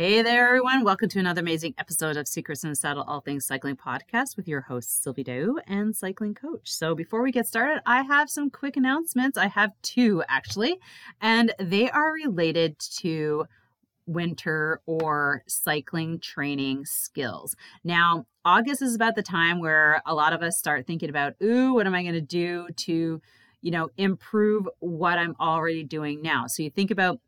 Hey there, everyone. Welcome to another amazing episode of Secrets in the Saddle All Things Cycling podcast with your host, Sylvie Dow and cycling coach. So, before we get started, I have some quick announcements. I have two actually, and they are related to winter or cycling training skills. Now, August is about the time where a lot of us start thinking about, ooh, what am I going to do to, you know, improve what I'm already doing now? So, you think about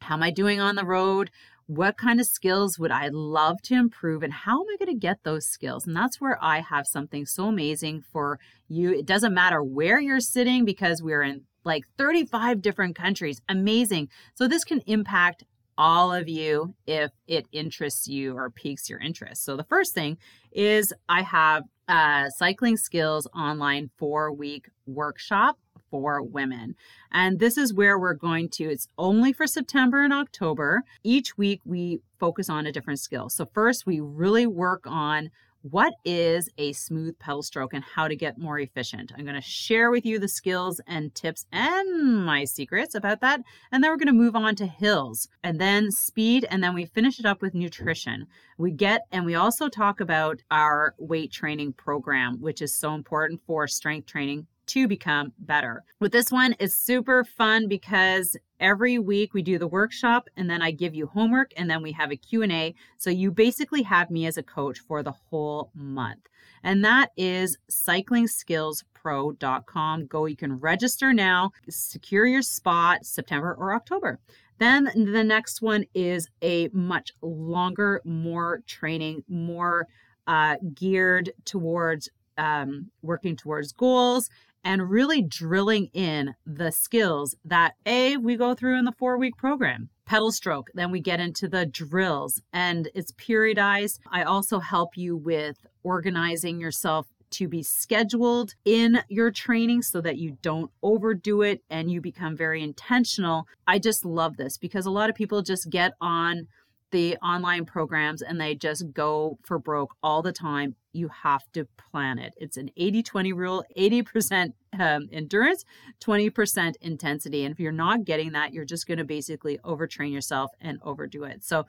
how am I doing on the road? What kind of skills would I love to improve and how am I going to get those skills? And that's where I have something so amazing for you. It doesn't matter where you're sitting because we're in like 35 different countries. Amazing. So this can impact all of you if it interests you or piques your interest. So the first thing is I have a cycling skills online 4 week workshop for women. And this is where we're going to, it's only for September and October. Each week we focus on a different skill. So, first, we really work on what is a smooth pedal stroke and how to get more efficient. I'm going to share with you the skills and tips and my secrets about that. And then we're going to move on to hills and then speed. And then we finish it up with nutrition. We get, and we also talk about our weight training program, which is so important for strength training to become better. With this one, it's super fun because every week we do the workshop and then I give you homework and then we have a Q&A. So you basically have me as a coach for the whole month. And that is cyclingskillspro.com. Go, you can register now, secure your spot September or October. Then the next one is a much longer, more training, more uh, geared towards um, working towards goals and really drilling in the skills that A, we go through in the four week program. Pedal stroke, then we get into the drills and it's periodized. I also help you with organizing yourself to be scheduled in your training so that you don't overdo it and you become very intentional. I just love this because a lot of people just get on the online programs and they just go for broke all the time. You have to plan it. It's an 80 20 rule 80% um, endurance, 20% intensity. And if you're not getting that, you're just going to basically overtrain yourself and overdo it. So,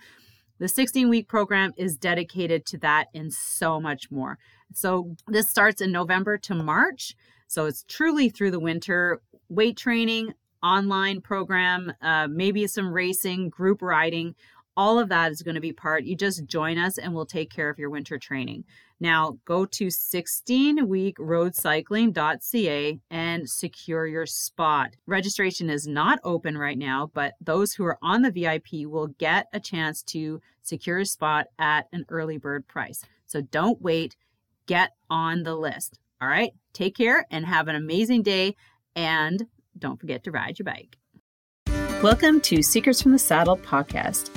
the 16 week program is dedicated to that and so much more. So, this starts in November to March. So, it's truly through the winter weight training, online program, uh, maybe some racing, group riding all of that is going to be part. You just join us and we'll take care of your winter training. Now go to 16weekroadcycling.ca and secure your spot. Registration is not open right now, but those who are on the VIP will get a chance to secure a spot at an early bird price. So don't wait, get on the list. All right, take care and have an amazing day. And don't forget to ride your bike. Welcome to Secrets from the Saddle podcast.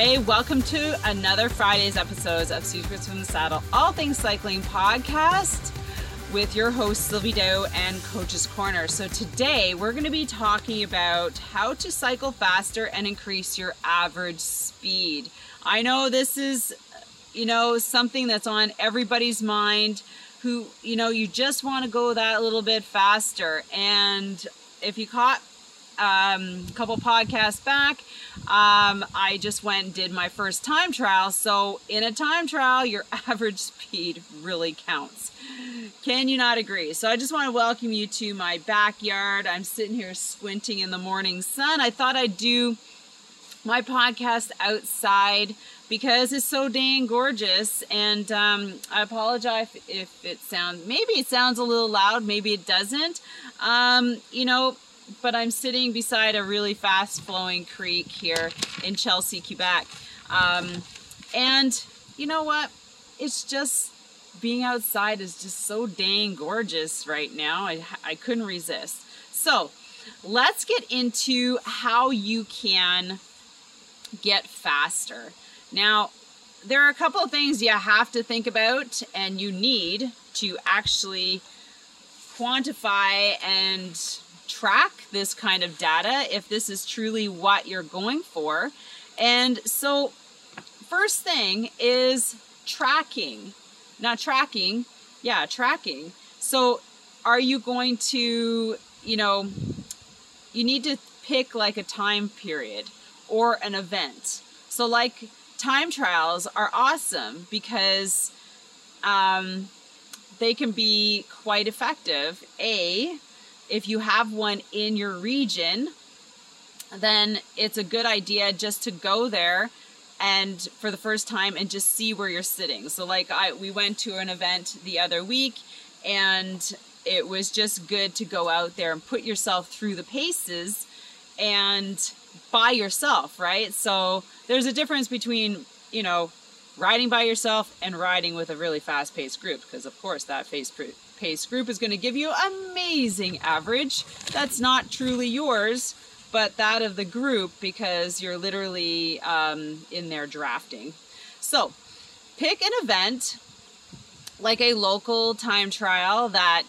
Hey, welcome to another Friday's episodes of Secrets from the Saddle, all things cycling podcast with your host Sylvie Dow and Coach's Corner. So today we're going to be talking about how to cycle faster and increase your average speed. I know this is you know something that's on everybody's mind who you know you just want to go that little bit faster and if you caught um, a couple podcasts back, um, I just went and did my first time trial. So, in a time trial, your average speed really counts. Can you not agree? So, I just want to welcome you to my backyard. I'm sitting here squinting in the morning sun. I thought I'd do my podcast outside because it's so dang gorgeous. And um, I apologize if it sounds, maybe it sounds a little loud, maybe it doesn't. Um, you know, but I'm sitting beside a really fast flowing creek here in Chelsea, Quebec. Um, and you know what? It's just being outside is just so dang gorgeous right now. I, I couldn't resist. So let's get into how you can get faster. Now, there are a couple of things you have to think about and you need to actually quantify and track this kind of data if this is truly what you're going for. And so, first thing is tracking. Not tracking, yeah, tracking. So, are you going to, you know, you need to pick like a time period or an event. So, like, time trials are awesome because um, they can be quite effective. A, if you have one in your region, then it's a good idea just to go there and for the first time and just see where you're sitting. So like I we went to an event the other week and it was just good to go out there and put yourself through the paces and by yourself, right? So there's a difference between, you know, riding by yourself and riding with a really fast paced group because of course that fast paced group is going to give you amazing average. That's not truly yours but that of the group because you're literally um, in there drafting. So pick an event like a local time trial that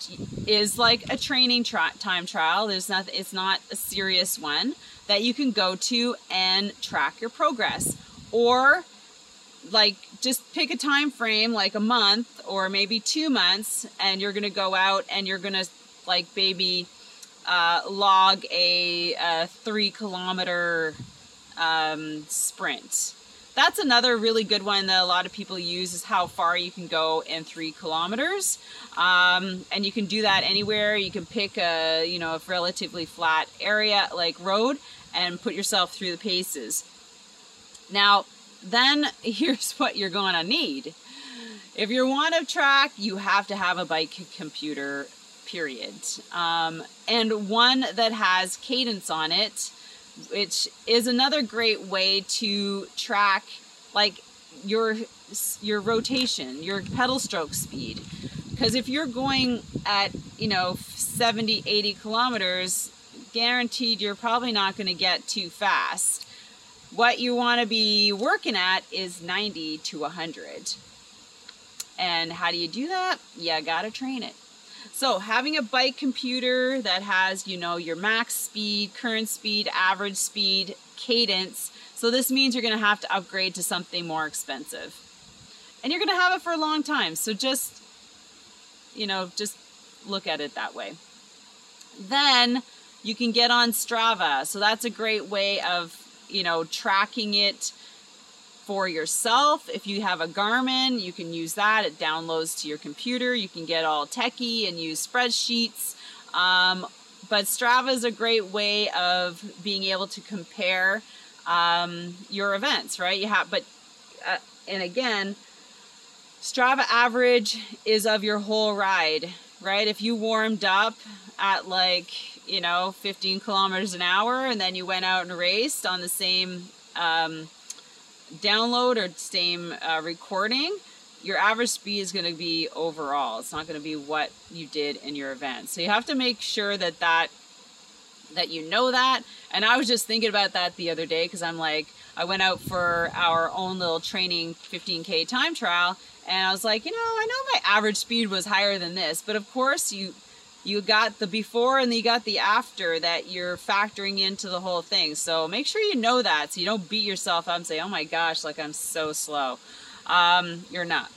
is like a training time trial. There's not it's not a serious one that you can go to and track your progress. Or like just pick a time frame like a month or maybe two months and you're gonna go out and you're gonna like maybe uh, log a, a, three kilometer um, sprint. That's another really good one that a lot of people use is how far you can go in three kilometers. Um, and you can do that anywhere. You can pick a you know a relatively flat area like road and put yourself through the paces. Now then here's what you're going to need. If you want to track, you have to have a bike computer, period. Um, and one that has cadence on it, which is another great way to track like your your rotation, your pedal stroke speed. Because if you're going at, you know, 70, 80 kilometers, guaranteed you're probably not going to get too fast. What you want to be working at is 90 to 100. And how do you do that? You got to train it. So having a bike computer that has, you know, your max speed, current speed, average speed, cadence. So this means you're going to have to upgrade to something more expensive. And you're going to have it for a long time. So just, you know, just look at it that way. Then you can get on Strava. So that's a great way of you know, tracking it for yourself. If you have a Garmin, you can use that. It downloads to your computer. You can get all techie and use spreadsheets. Um, but Strava is a great way of being able to compare um, your events, right? You have, but, uh, and again, Strava average is of your whole ride, right? If you warmed up at like you know, 15 kilometers an hour, and then you went out and raced on the same um, download or same uh, recording, your average speed is going to be overall. It's not going to be what you did in your event. So you have to make sure that that that you know that. And I was just thinking about that the other day because I'm like, I went out for our own little training 15k time trial, and I was like, you know, I know my average speed was higher than this, but of course you you got the before and you got the after that you're factoring into the whole thing. So make sure you know that so you don't beat yourself up and say, oh my gosh, like I'm so slow. Um, you're not.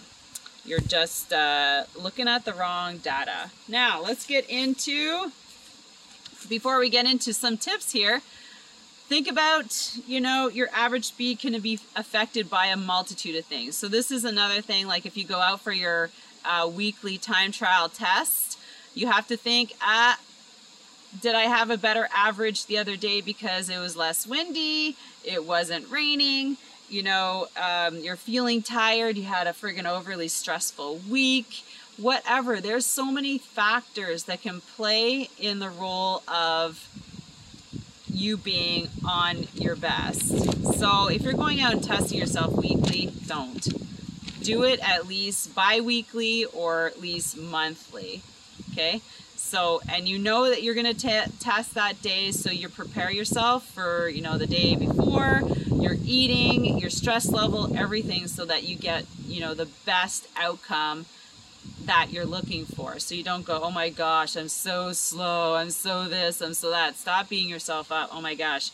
You're just uh, looking at the wrong data. Now, let's get into, before we get into some tips here, think about, you know, your average speed can be affected by a multitude of things. So this is another thing, like if you go out for your uh, weekly time trial test, you have to think, ah, did I have a better average the other day because it was less windy, it wasn't raining, you know, um, you're feeling tired, you had a friggin' overly stressful week, whatever. There's so many factors that can play in the role of you being on your best. So if you're going out and testing yourself weekly, don't. Do it at least bi weekly or at least monthly. Okay? So, and you know that you're to test that day, so you prepare yourself for, you know, the day before, your eating, your stress level, everything, so that you get, you know, the best outcome that you're looking for. So you don't go, oh my gosh, I'm so slow, I'm so this, I'm so that. Stop beating yourself up. Oh my gosh.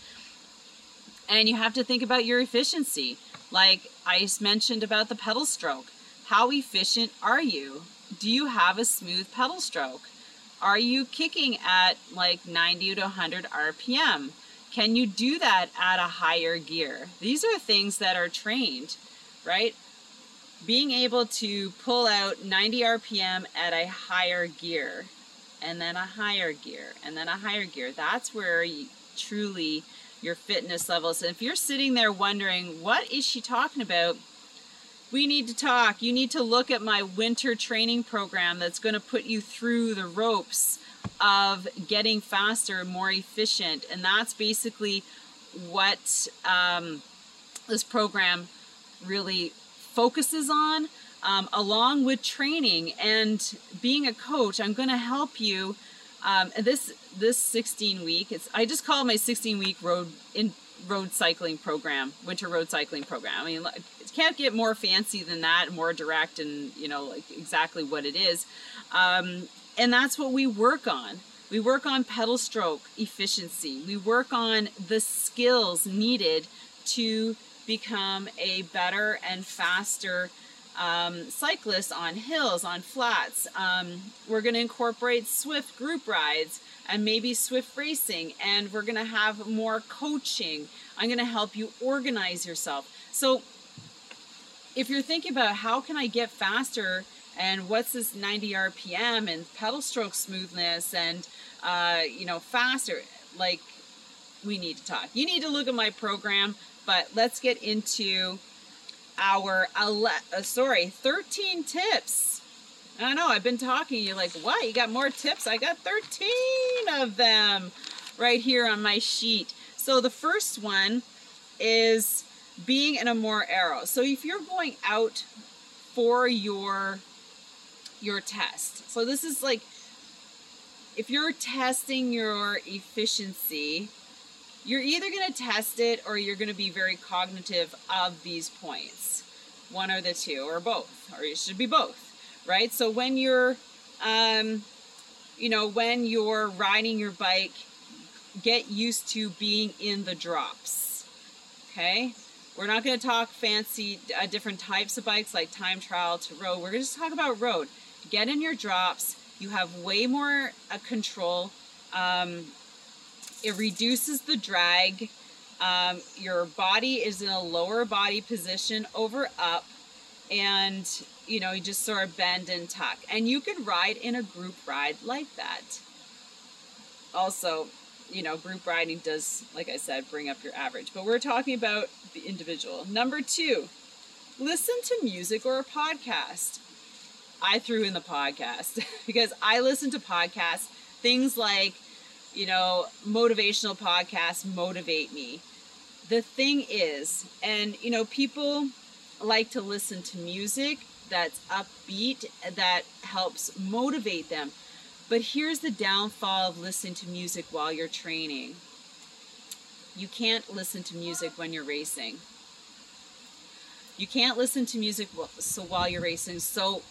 And you have to think about your efficiency. Like I mentioned about the pedal stroke. How efficient are you? Do you have a smooth pedal stroke? Are you kicking at like 90 to 100 RPM? Can you do that at a higher gear? These are things that are trained, right? being able to pull out 90 RPM at a higher gear and then a higher gear and then a higher gear, that's where you, truly your fitness levels. And if you're sitting there wondering, what is she talking about? We need to talk. You need to look at my winter training program that's going to put you through the ropes of getting faster, more efficient. And that's basically what um, this program really focuses on, um, along with training and being a coach. I'm going to help you. Um, this this 16 week, it's I just call my 16 week road in road cycling program, winter road cycling program. I mean, it can't get more fancy than that, more direct, and you know, like exactly what it is. Um, and that's what we work on. We work on pedal stroke efficiency. We work on the skills needed to become a better and faster um, cyclist on hills, on flats. Um, we're going to incorporate Zwift group rides and maybe Zwift racing, and we're to have more coaching. I'm to help you organize yourself. So, if you're thinking about how can I get faster and what's this 90 RPM and pedal stroke smoothness and uh, you know faster, like we need to talk. You need to look at my program. But let's get into our, ele- uh, sorry, 13 tips. I know, I've been talking. You're like, what? You got more tips? I got 13 of them right here on my sheet. So the first one is being in a more aero. So if you're going out for your your test. So this is like if you're testing your efficiency you're either going to test it or you're going to be very cognitive of these points. One or the two, or both, or it should be both, right? So when you're, um, you know, when you're riding your bike, get used to being in the drops, okay? We're not going to talk fancy, uh, different types of bikes like time trial to road. We're going to talk about road. Get in your drops. You have way more uh, control. Um, it reduces the drag. Um, your body is in a lower body position over up and you know you just sort of bend and tuck. And you can ride in a group ride like that. Also you know group riding does like i said bring up your average. But we're talking about the individual. Number two listen to music or a podcast. I threw in the podcast because i listen to podcasts. Things like you know, motivational podcasts motivate me. The thing is, and you know, people like to listen to music that's upbeat, that helps motivate them. But here's the downfall of listening to music while you're training you can't listen to music when you're racing. You can't listen to music so while you're racing. So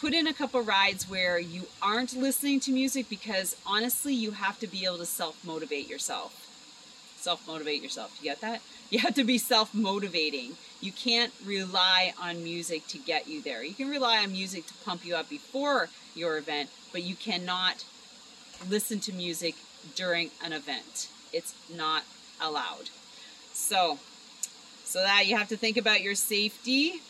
put in a couple rides where you aren't listening to music because honestly, you have to be able to self motivate yourself. Self motivate yourself. You get that? You have to be self motivating. You can't rely on music to get you there. You can rely on music to pump you up before your event, but you cannot listen to music during an event. It's not allowed. So, so that you have to think about your safety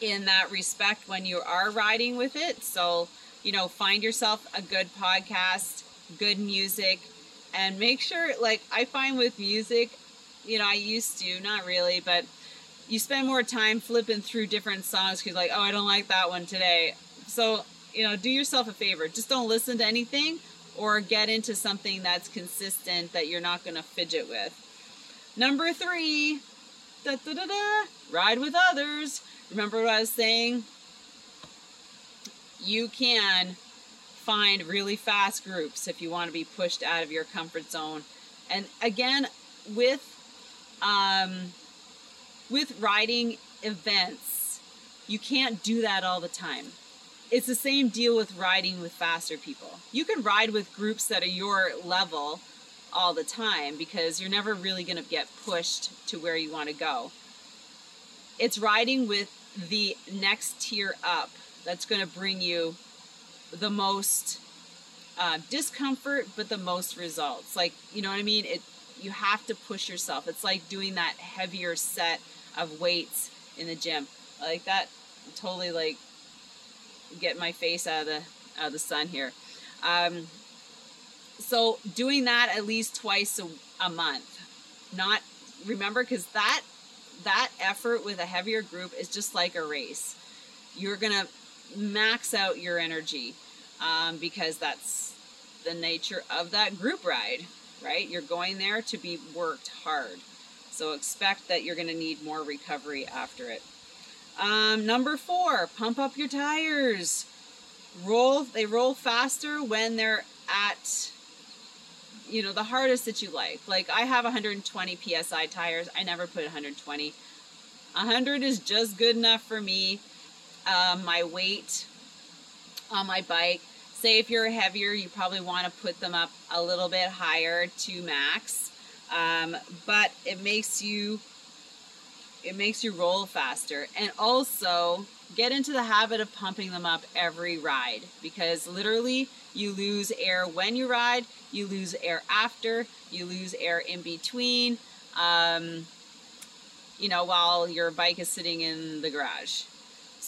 in that respect when you are riding with it. So, you know, find yourself a good podcast, good music, and make sure, like, I find with music, you know, I used to, not really, but you spend more time flipping through different songs because, like, oh, I don't like that one today. So, you know, do yourself a favor. Just don't listen to anything or get into something that's consistent that you're not going to fidget with. Number three, da, da, da, da, ride with others. Remember what I was saying? You can find really fast groups if you want to be pushed out of your comfort zone. And again, with um, with riding events, you can't do that all the time. It's the same deal with riding with faster people. You can ride with groups that are your level all the time because you're never really going to get pushed to where you want to go. It's riding with the next tier up that's going to bring you the most uh, discomfort, but the most results. Like, you know what I mean? It you have to push yourself. It's like doing that heavier set of weights in the gym. Like that totally like get my face out of the out of the sun here. Um, so doing that at least twice a, a month. Not remember because that that effort with a heavier group is just like a race. You're gonna max out your energy um, because that's the nature of that group ride, right? You're going there to be worked hard. So expect that you're going to need more recovery after it. Um, number four, pump up your tires. Roll, they roll faster when they're at, you know, the hardest that you like. Like I have 120 PSI tires. I never put 120. 100 is just good enough for me. Um, my weight on my bike. Say if you're heavier, you probably want to put them up a little bit higher to max. Um, but it makes you it makes you roll faster and also get into the habit of pumping them up every ride because literally you lose air when you ride you lose air after you lose air in between um, you know while your bike is sitting in the garage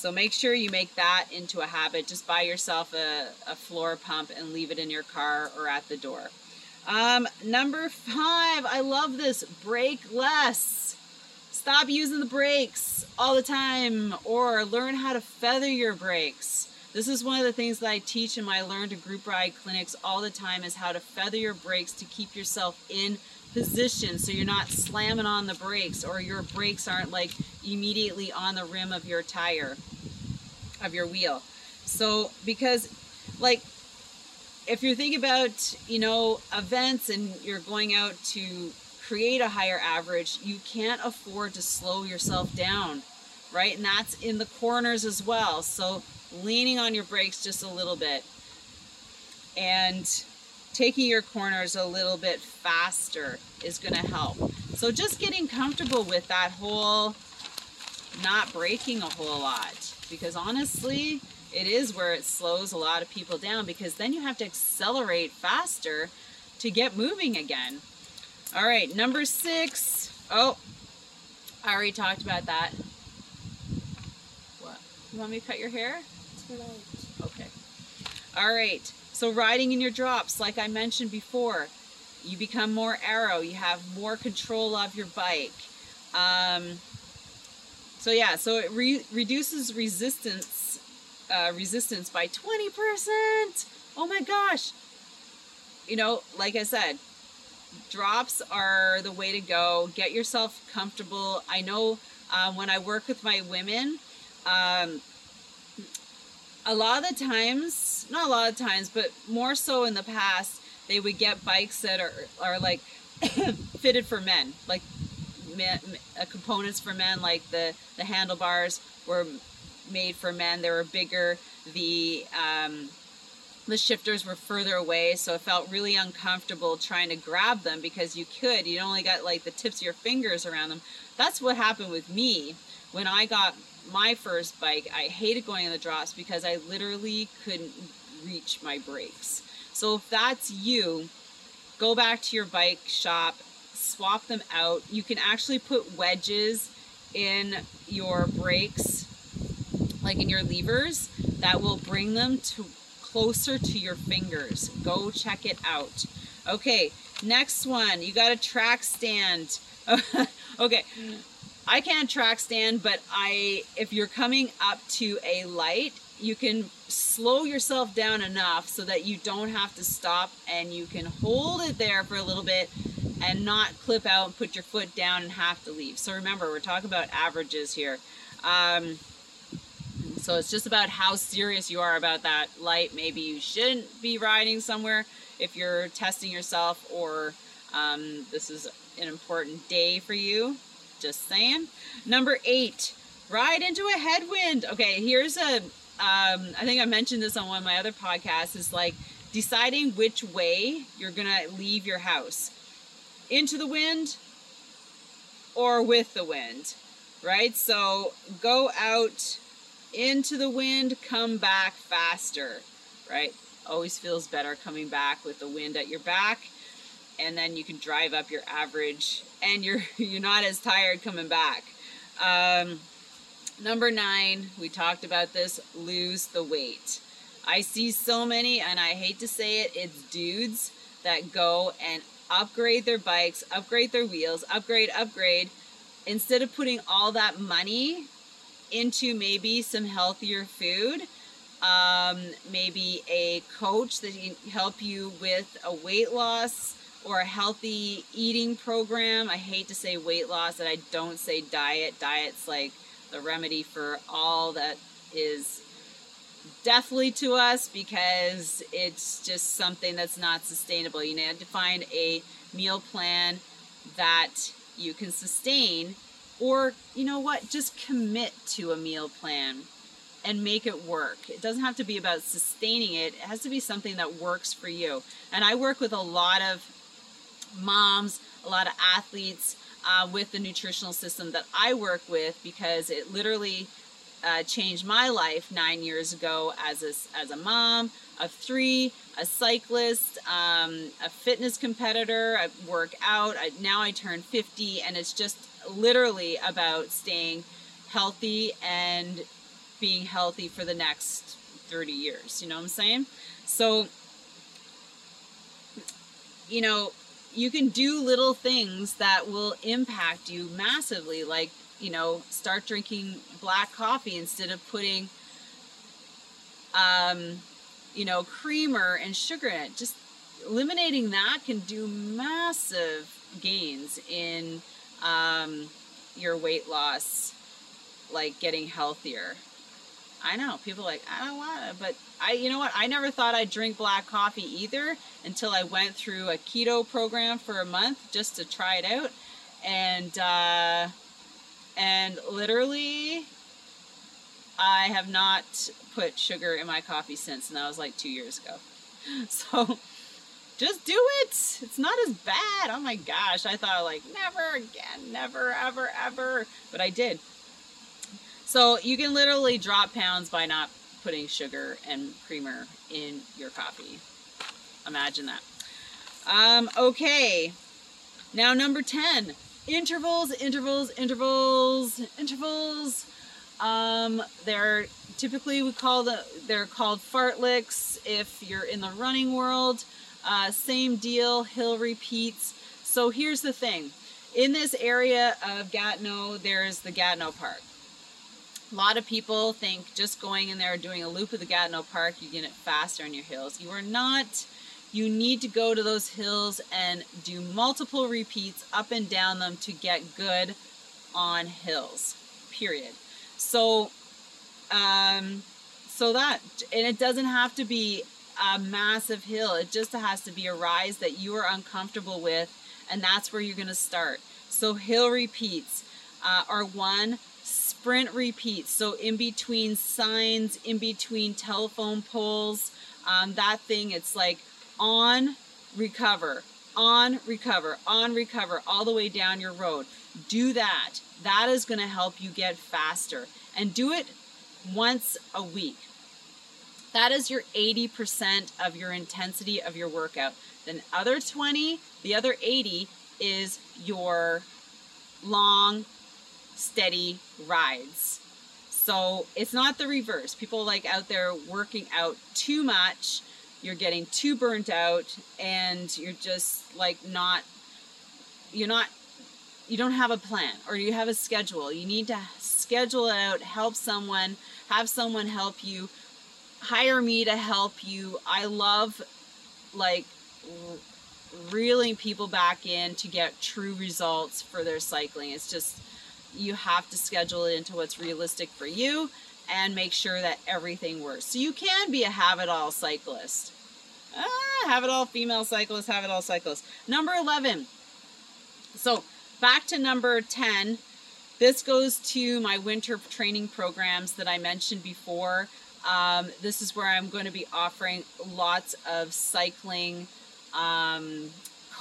so make sure you make that into a habit. Just buy yourself a, a floor pump and leave it in your car or at the door. Um, number five, I love this. Brake less. Stop using the brakes all the time or learn how to feather your brakes. This is one of the things that I teach in my Learn to Group Ride clinics all the time is how to feather your brakes to keep yourself in position so you're not slamming on the brakes or your brakes aren't like immediately on the rim of your tire of your wheel. So because like if you're thinking about, you know, events and you're going out to create a higher average, you can't afford to slow yourself down, right? And that's in the corners as well. So leaning on your brakes just a little bit and taking your corners a little bit faster is going to help. So just getting comfortable with that whole not braking a whole lot because honestly, it is where it slows a lot of people down because then you have to accelerate faster to get moving again. All right, number six. Oh, I already talked about that. What? You want me to cut your hair? Okay. All right. So riding in your drops, like I mentioned before, you become more aero, You have more control of your bike. Um, so yeah, so it re reduces resistance uh, resistance by 20%. Oh my gosh. You know, like I said, drops are the way to go. Get yourself comfortable. I know um, when I work with my women, um, a lot of the times, not a lot of times, but more so in the past, they would get bikes that are, are like fitted for men, like men, uh, components for men, like the, the handlebars were made for men. They were bigger. The um, the shifters were further away, so it felt really uncomfortable trying to grab them because you could. You only got like the tips of your fingers around them. That's what happened with me when I got my first bike. I hated going on the drops because I literally couldn't reach my brakes. So if that's you, go back to your bike shop swap them out. You can actually put wedges in your brakes, like in your levers, that will bring them to closer to your fingers. Go check it out. Okay, next one. You got a track stand. okay, I can't track stand, but I if you're coming up to a light, you can slow yourself down enough so that you don't have to stop and you can hold it there for a little bit and not clip out and put your foot down and have to leave. So remember, we're talking about averages here. Um, so it's just about how serious you are about that light. Maybe you shouldn't be riding somewhere if you're testing yourself or um, this is an important day for you. Just saying. Number eight, ride into a headwind. Okay, here's a. Um, I think I mentioned this on one of my other podcasts. Is like deciding which way you're gonna leave your house, into the wind or with the wind, right? So go out into the wind, come back faster, right? Always feels better coming back with the wind at your back and then you can drive up your average and you're you're not as tired coming back. Um, number nine, we talked about this, lose the weight. I see so many, and I hate to say it, it's dudes that go and upgrade their bikes, upgrade their wheels, upgrade, upgrade, instead of putting all that money into maybe some healthier food, um, maybe a coach that can help you with a weight loss or a healthy eating program. I hate to say weight loss and I don't say diet. Diet's like the remedy for all that is deathly to us because it's just something that's not sustainable. You need to find a meal plan that you can sustain or you know what just commit to a meal plan and make it work it doesn't have to be about sustaining it it has to be something that works for you and i work with a lot of moms, a lot of athletes uh, with the nutritional system that I work with because it literally uh, changed my life nine years ago as a, as a mom of three, a cyclist, um, a fitness competitor. I work out. I, now I turn 50, and it's just literally about staying healthy and being healthy for the next 30 years. You know what I'm saying? So, you know, you can do little things that will impact you massively like you know start drinking black coffee instead of putting um you know creamer and sugar in it. Just eliminating that can do massive gains in um, your weight loss like getting healthier I know people like I don't want to, but I you know what I never thought I'd drink black coffee either until I went through a keto program for a month just to try it out, and uh, and literally I have not put sugar in my coffee since, and that was like two years ago. So just do it. It's not as bad. Oh my gosh, I thought like never again, never ever ever, but I did. So you can literally drop pounds by not putting sugar and creamer in your coffee. Imagine that. Um, okay. Now number 10. Intervals, intervals, intervals, intervals. Um, they're typically we call the they're called fartleks if you're in the running world. Uh, same deal, hill repeats. So here's the thing. In this area of Gatineau, there's the Gatineau Park. A lot of people think just going in there doing a loop of the Gatineau Park, you get it faster on your hills. You are not. You need to go to those hills and do multiple repeats up and down them to get good on hills. Period. So, um, so that, and it doesn't have to be a massive hill. It just has to be a rise that you are uncomfortable with, and that's where you're going to start. So hill repeats uh, are one sprint repeats. So in between signs, in between telephone poles, um, that thing, it's like on, recover, on, recover, on, recover, all the way down your road. Do that. That is going to help you get faster. And do it once a week. That is your 80% of your intensity of your workout. Then other 20, the other 80 is your long steady rides. So it's not the reverse. People like out there working out too much, you're getting too burnt out, and you're just like not, you're not, you don't have a plan or you have a schedule. You need to schedule it out, help someone, have someone help you hire me to help you. I love like reeling people back in to get true results for their cycling. It's just you have to schedule it into what's realistic for you and make sure that everything works. So you can be a have it all cyclist. Ah, have it all female cyclist, have it all cyclist. Number 11. So back to number 10. This goes to my winter training programs that I mentioned before. Um, this is where I'm going to be offering lots of cycling um,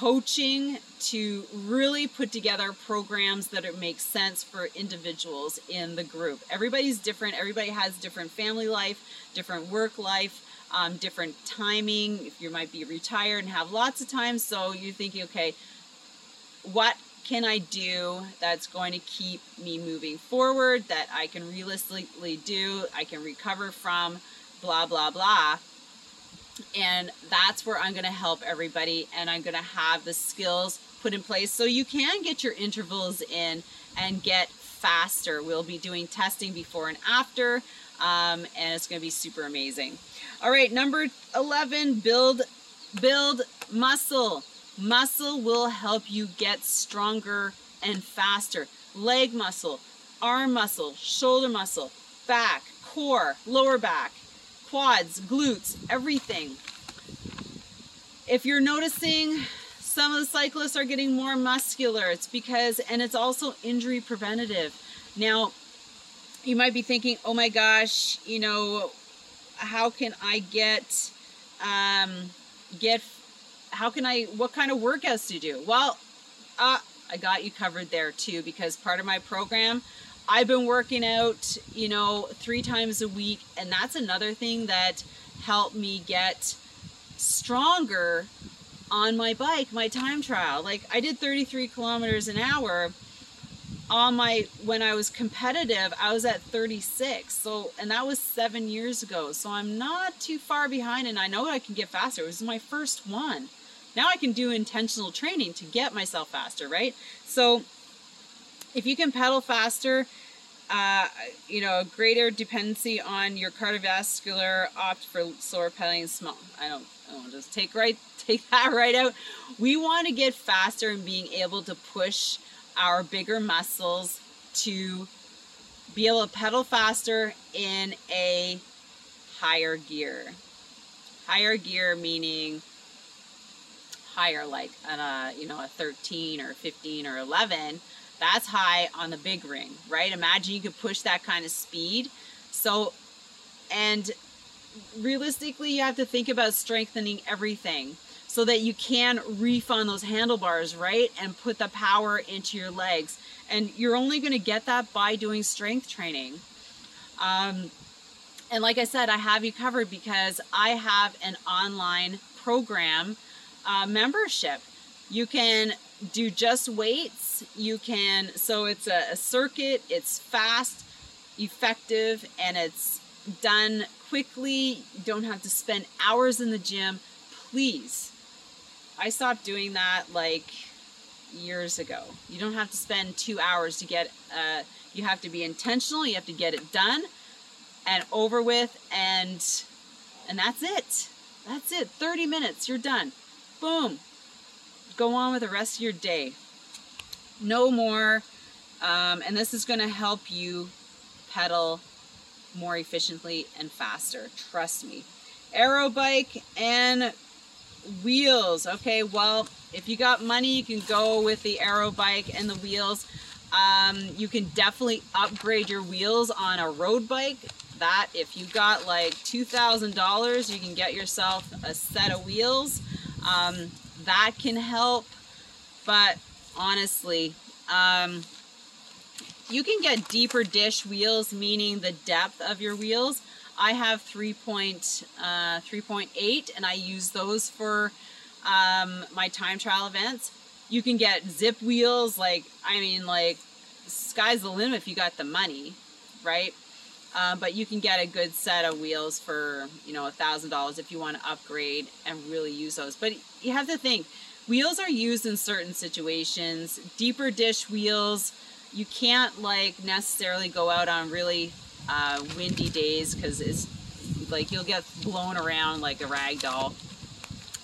coaching to really put together programs that make sense for individuals in the group. Everybody's different. Everybody has different family life, different work life, um, different timing. If you might be retired and have lots of time, so you're thinking, okay, what can I do that's going to keep me moving forward, that I can realistically do, I can recover from, blah, blah, blah. And that's where I'm going to help everybody and I'm going to have the skills put in place so you can get your intervals in and get faster. We'll be doing testing before and after, um, and it's going to be super amazing. All right, number 11, build build muscle. Muscle will help you get stronger and faster. Leg muscle, arm muscle, shoulder muscle, back, core, lower back, quads, glutes, everything. If you're noticing some of the cyclists are getting more muscular, it's because, and it's also injury preventative. Now, you might be thinking, oh my gosh, you know, how can I get, um, get, how can I, what kind of workouts to do? Well, uh, I got you covered there too, because part of my program, I've been working out, you know, three times a week, and that's another thing that helped me get stronger on my bike, my time trial. Like I did 33 kilometers an hour on my when I was competitive, I was at 36. So and that was 7 years ago. So I'm not too far behind and I know I can get faster. It was my first one. Now I can do intentional training to get myself faster, right? So if you can pedal faster, uh, you know, greater dependency on your cardiovascular, opt for slower pedaling small. I don't, I don't just take right, take that right out. We want to get faster and being able to push our bigger muscles to be able to pedal faster in a higher gear. Higher gear meaning higher, like a, you know, a 13 or 15 or 11 that's high on the big ring, right? Imagine you could push that kind of speed. So, and realistically, you have to think about strengthening everything so that you can reef on those handlebars, right? And put the power into your legs. And you're only going to get that by doing strength training. Um, and like I said, I have you covered because I have an online program uh, membership. You can do just weights. You can, so it's a, a circuit, it's fast, effective, and it's done quickly. You don't have to spend hours in the gym. Please. I stopped doing that like years ago. You don't have to spend two hours to get, uh, you have to be intentional. You have to get it done and over with and, and that's it. That's it. 30 minutes. You're done. Boom go on with the rest of your day. No more. Um, and this is going to help you pedal more efficiently and faster. Trust me. Aero bike and wheels. Okay, well, if you got money, you can go with the aero bike and the wheels. Um, you can definitely upgrade your wheels on a road bike. That if you got like $2,000, you can get yourself a set of wheels. Um, that can help. But honestly, um, you can get deeper dish wheels, meaning the depth of your wheels. I have 3.3.8 uh, and I use those for um, my time trial events. You can get Zipp wheels, like, I mean, like, sky's the limit if you got the money, right? Uh, but you can get a good set of wheels for you know a thousand dollars if you want to upgrade and really use those but you have to think wheels are used in certain situations deeper dish wheels you can't like necessarily go out on really uh, windy days because it's like you'll get blown around like a rag doll.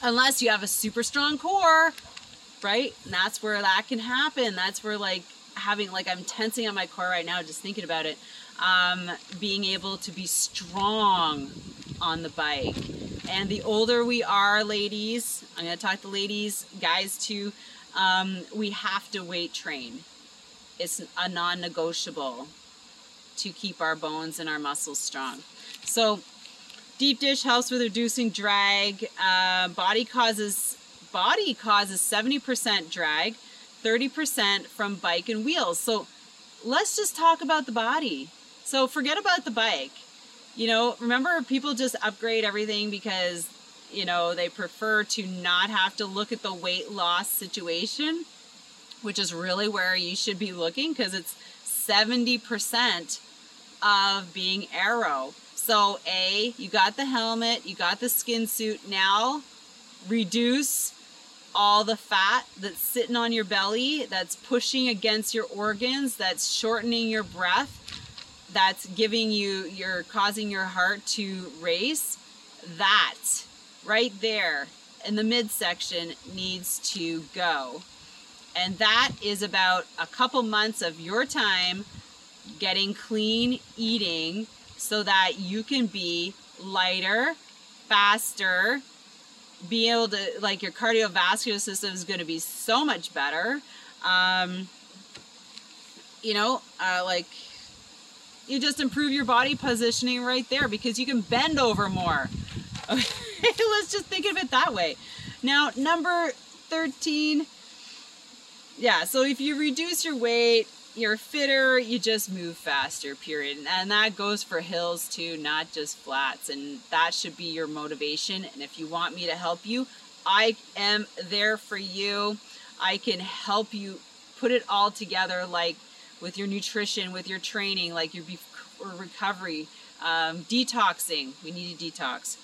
Unless you have a super strong core, right? And that's where that can happen. That's where like having like I'm tensing on my core right now just thinking about it. Um, being able to be strong on the bike. And the older we are, ladies, I'm gonna talk to ladies, guys too. Um, we have to weight train. It's a non-negotiable to keep our bones and our muscles strong. So deep dish helps with reducing drag. Uh, body causes body causes 70% drag, 30% from bike and wheels. So let's just talk about the body. So forget about the bike. You know, remember people just upgrade everything because, you know, they prefer to not have to look at the weight loss situation, which is really where you should be looking because it's 70% of being aero. So, A, you got the helmet, you got the skin suit. Now, reduce all the fat that's sitting on your belly, that's pushing against your organs, that's shortening your breath, that's giving you, you're causing your heart to race. That right there in the midsection needs to go. And that is about a couple months of your time getting clean eating so that you can be lighter, faster, be able to, like, your cardiovascular system is going to be so much better. Um, you know, uh, like, you just improve your body positioning right there because you can bend over more. Let's just think of it that way. Now, number 13. Yeah, so if you reduce your weight, you're fitter, you just move faster, period. And that goes for hills too, not just flats. And that should be your motivation. And if you want me to help you, I am there for you. I can help you put it all together, like with your nutrition, with your training, like your recovery, um, detoxing. We need a detox.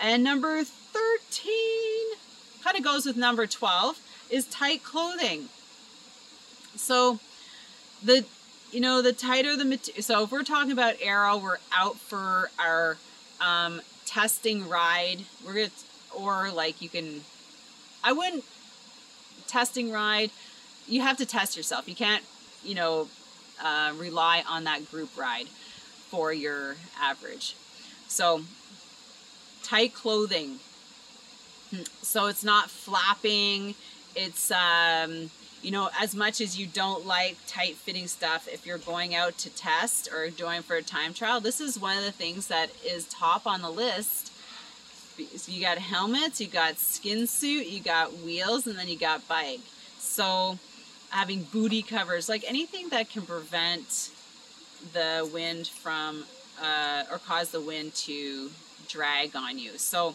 And number 13 kind of goes with number 12 is tight clothing. So, the you know the tighter the material so if we're talking about aero we're out for our um, testing ride. We're gonna or like you can i wouldn't testing ride you have to test yourself. You can't you know uh, rely on that group ride for your average. So tight clothing. Hmm, so it's not flapping. It's um you know, as much as you don't like tight fitting stuff, if you're going out to test or going for a time trial, this is one of the things that is top on the list. So you got helmets, you got skin suit, you got wheels, and then you got bike. So having booty covers, like anything that can prevent the wind from uh, or cause the wind to drag on you. So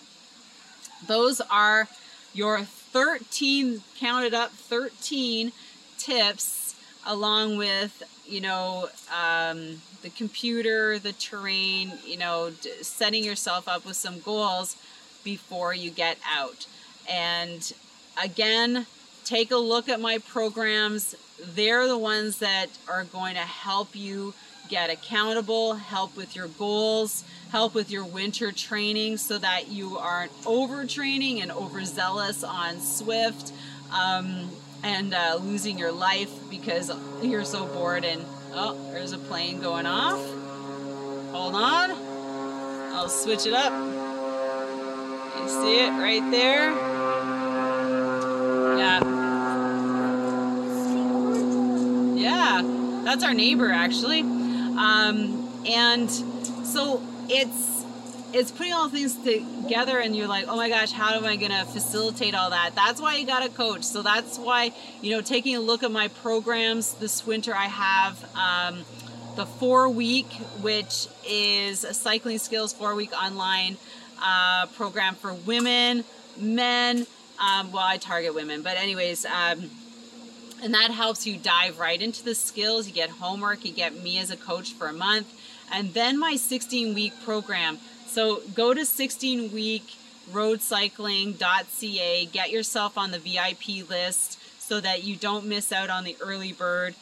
those are your 13, counted up 13 tips along with, you know, um, the computer, the terrain, you know, setting yourself up with some goals before you get out. And again, take a look at my programs. They're the ones that are going to help you get accountable, help with your goals, help with your winter training so that you aren't overtraining and overzealous on Zwift um, and uh, losing your life because you're so bored and oh, there's a plane going off. Hold on. I'll switch it up. You see it right there? Yeah. Yeah, that's our neighbor actually. Um, and so it's it's putting all things together and you're like oh my gosh how am i going to facilitate all that that's why you got a coach so that's why you know taking a look at my programs this winter i have um, the four week which is a cycling skills four week online uh, program for women men um, well i target women but anyways um, and that helps you dive right into the skills. You get homework you get me as a coach for a month and then my 16 week program. So go to 16 week roadcycling.ca get yourself on the vip list so that you don't miss out on the early bird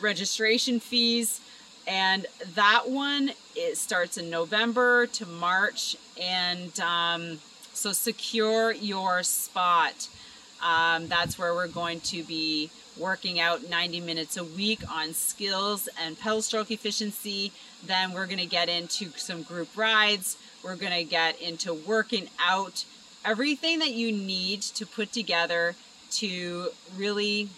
registration fees. And that one it starts in November to March, and um, so secure your spot. Um, that's where we're going to be working out 90 minutes a week on skills and pedal stroke efficiency. Then we're going to get into some group rides. We're going to get into working out everything that you need to put together to really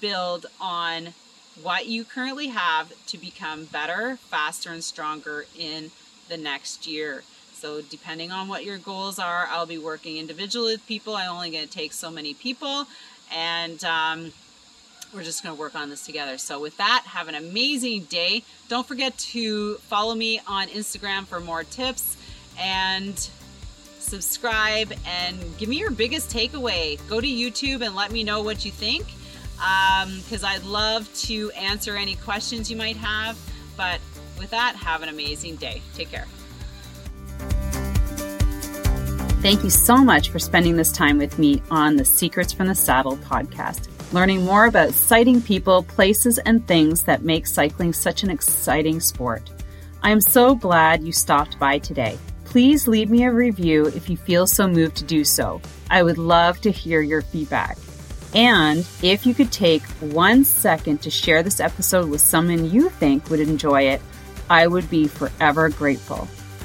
build on what you currently have to become better, faster, and stronger in the next year. So, depending on what your goals are, I'll be working individually with people. I'm only going to take so many people, and um, we're just going to work on this together. So, with that, have an amazing day. Don't forget to follow me on Instagram for more tips and subscribe and give me your biggest takeaway. Go to YouTube and let me know what you think because um, I'd love to answer any questions you might have. But with that, have an amazing day. Take care. Thank you so much for spending this time with me on the Secrets from the Saddle podcast, learning more about sighting people, places, and things that make cycling such an exciting sport. I am so glad you stopped by today. Please leave me a review if you feel so moved to do so. I would love to hear your feedback. And if you could take one second to share this episode with someone you think would enjoy it, I would be forever grateful.